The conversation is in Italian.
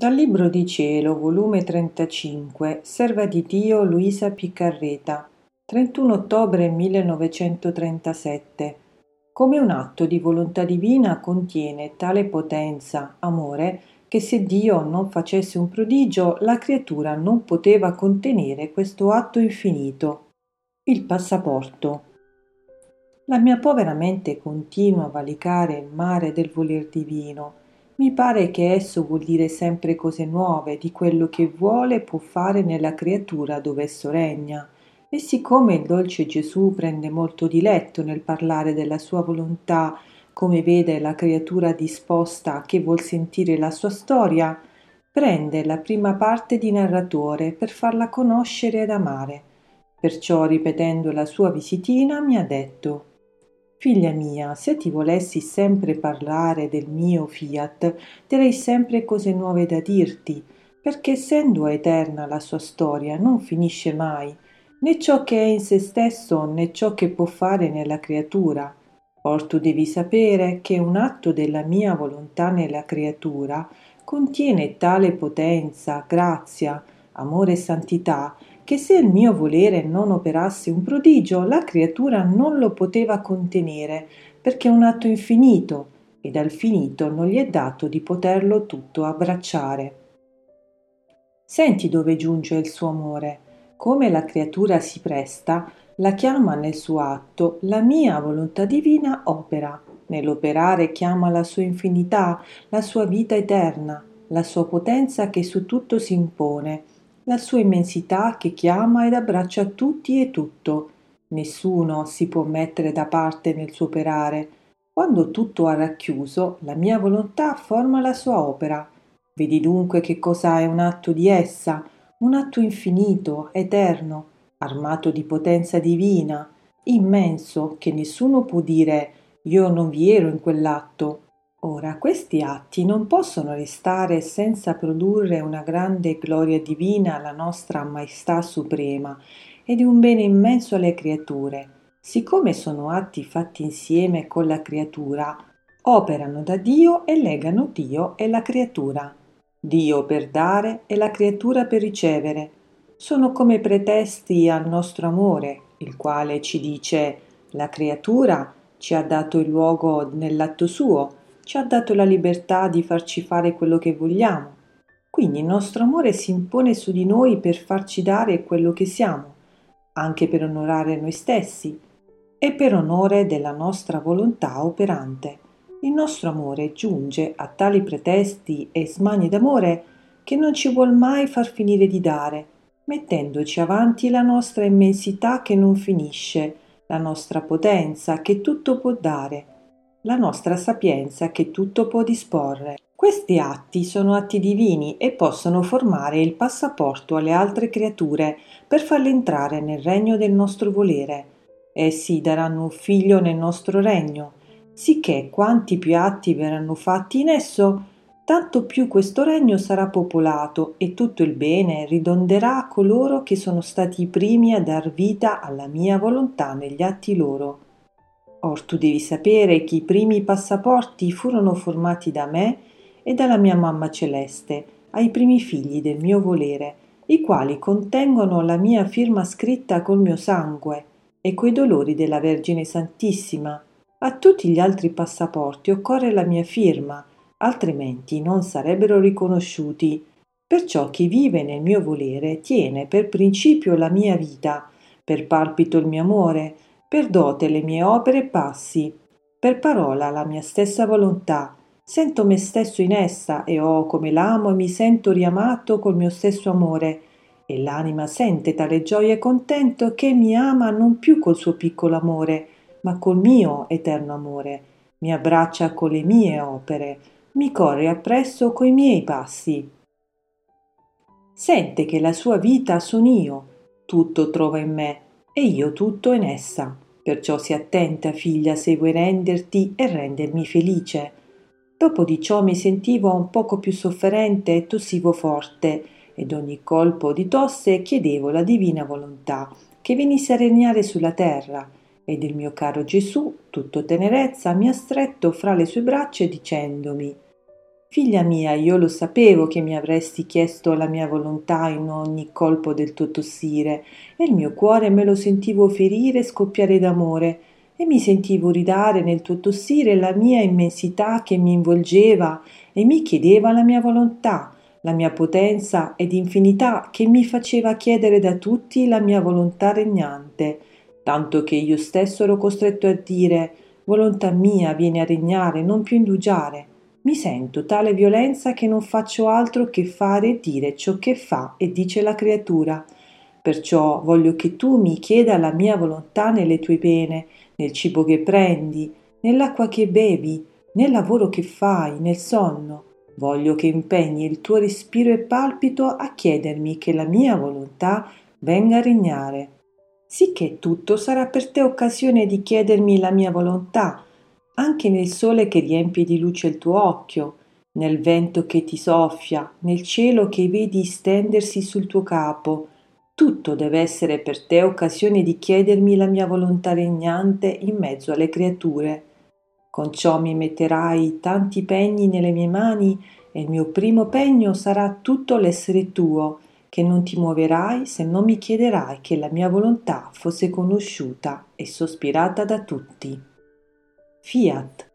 Dal Libro di Cielo, volume 35, Serva di Dio Luisa Piccarreta, 31 ottobre 1937. Come un atto di volontà divina contiene tale potenza, amore, che se Dio non facesse un prodigio, la creatura non poteva contenere questo atto infinito. Il passaporto. La mia povera mente continua a valicare il mare del voler divino mi pare che esso vuol dire sempre cose nuove di quello che vuole può fare nella creatura dove esso regna. E siccome il dolce Gesù prende molto diletto nel parlare della sua volontà, come vede la creatura disposta che vuol sentire la sua storia, prende la prima parte di narratore per farla conoscere ed amare. Perciò, ripetendo la sua visitina, mi ha detto Figlia mia, se ti volessi sempre parlare del mio fiat, direi sempre cose nuove da dirti, perché essendo eterna la sua storia non finisce mai, né ciò che è in se stesso né ciò che può fare nella creatura. Or tu devi sapere che un atto della mia volontà nella creatura contiene tale potenza, grazia, amore e santità che se il mio volere non operasse un prodigio, la creatura non lo poteva contenere, perché è un atto infinito, e dal finito non gli è dato di poterlo tutto abbracciare. Senti dove giunge il suo amore, come la creatura si presta, la chiama nel suo atto, la mia volontà divina opera. Nell'operare chiama la sua infinità, la sua vita eterna, la sua potenza che su tutto si impone, la sua immensità che chiama ed abbraccia tutti e tutto. Nessuno si può mettere da parte nel suo operare. Quando tutto ha racchiuso, la mia volontà forma la sua opera. Vedi dunque che cosa è un atto di essa, un atto infinito, eterno, armato di potenza divina, immenso, che nessuno può dire io non vi ero in quell'atto, Ora, questi atti non possono restare senza produrre una grande gloria divina alla nostra Maestà Suprema e di un bene immenso alle creature. Siccome sono atti fatti insieme con la creatura, operano da Dio e legano Dio e la creatura. Dio per dare e la creatura per ricevere. Sono come pretesti al nostro amore, il quale ci dice la creatura ci ha dato il luogo nell'atto suo, ci ha dato la libertà di farci fare quello che vogliamo. Quindi il nostro amore si impone su di noi per farci dare quello che siamo, anche per onorare noi stessi e per onore della nostra volontà operante. Il nostro amore giunge a tali pretesti e smani d'amore che non ci vuol mai far finire di dare, mettendoci avanti la nostra immensità che non finisce, la nostra potenza che tutto può dare, la nostra sapienza che tutto può disporre. Questi atti sono atti divini e possono formare il passaporto alle altre creature per farle entrare nel regno del nostro volere. Essi daranno un figlio nel nostro regno, sicché quanti più atti verranno fatti in esso, tanto più questo regno sarà popolato e tutto il bene ridonderà a coloro che sono stati i primi a dar vita alla mia volontà negli atti loro. Or tu devi sapere che i primi passaporti furono formati da me e dalla mia mamma celeste ai primi figli del mio volere, i quali contengono la mia firma scritta col mio sangue e coi dolori della Vergine Santissima. A tutti gli altri passaporti occorre la mia firma, altrimenti non sarebbero riconosciuti. Perciò chi vive nel mio volere tiene per principio la mia vita, per palpito il mio amore, per dote le mie opere e passi, per parola la mia stessa volontà. Sento me stesso in essa e oh come l'amo e mi sento riamato col mio stesso amore. E l'anima sente tale gioia e contento che mi ama non più col suo piccolo amore, ma col mio eterno amore. Mi abbraccia con le mie opere, mi corre appresso coi miei passi. Sente che la sua vita son io, tutto trova in me e io tutto in essa. Perciò si attenta, figlia, se vuoi renderti e rendermi felice. Dopo di ciò mi sentivo un poco più sofferente e tossivo forte, ed ogni colpo di tosse chiedevo la divina volontà che venisse a regnare sulla terra, ed il mio caro Gesù, tutto tenerezza, mi ha stretto fra le sue braccia dicendomi Figlia mia, io lo sapevo che mi avresti chiesto la mia volontà in ogni colpo del tuo tossire, e il mio cuore me lo sentivo ferire e scoppiare d'amore, e mi sentivo ridare nel tuo tossire la mia immensità che mi involgeva e mi chiedeva la mia volontà, la mia potenza ed infinità che mi faceva chiedere da tutti la mia volontà regnante, tanto che io stesso ero costretto a dire volontà mia vieni a regnare, non più indugiare mi sento tale violenza che non faccio altro che fare e dire ciò che fa e dice la creatura. Perciò voglio che tu mi chieda la mia volontà nelle tue pene, nel cibo che prendi, nell'acqua che bevi, nel lavoro che fai, nel sonno. Voglio che impegni il tuo respiro e palpito a chiedermi che la mia volontà venga a regnare. Sicché tutto sarà per te occasione di chiedermi la mia volontà, anche nel sole che riempie di luce il tuo occhio, nel vento che ti soffia, nel cielo che vedi stendersi sul tuo capo. Tutto deve essere per te occasione di chiedermi la mia volontà regnante in mezzo alle creature. Con ciò mi metterai tanti pegni nelle mie mani e il mio primo pegno sarà tutto l'essere tuo, che non ti muoverai se non mi chiederai che la mia volontà fosse conosciuta e sospirata da tutti. Fiat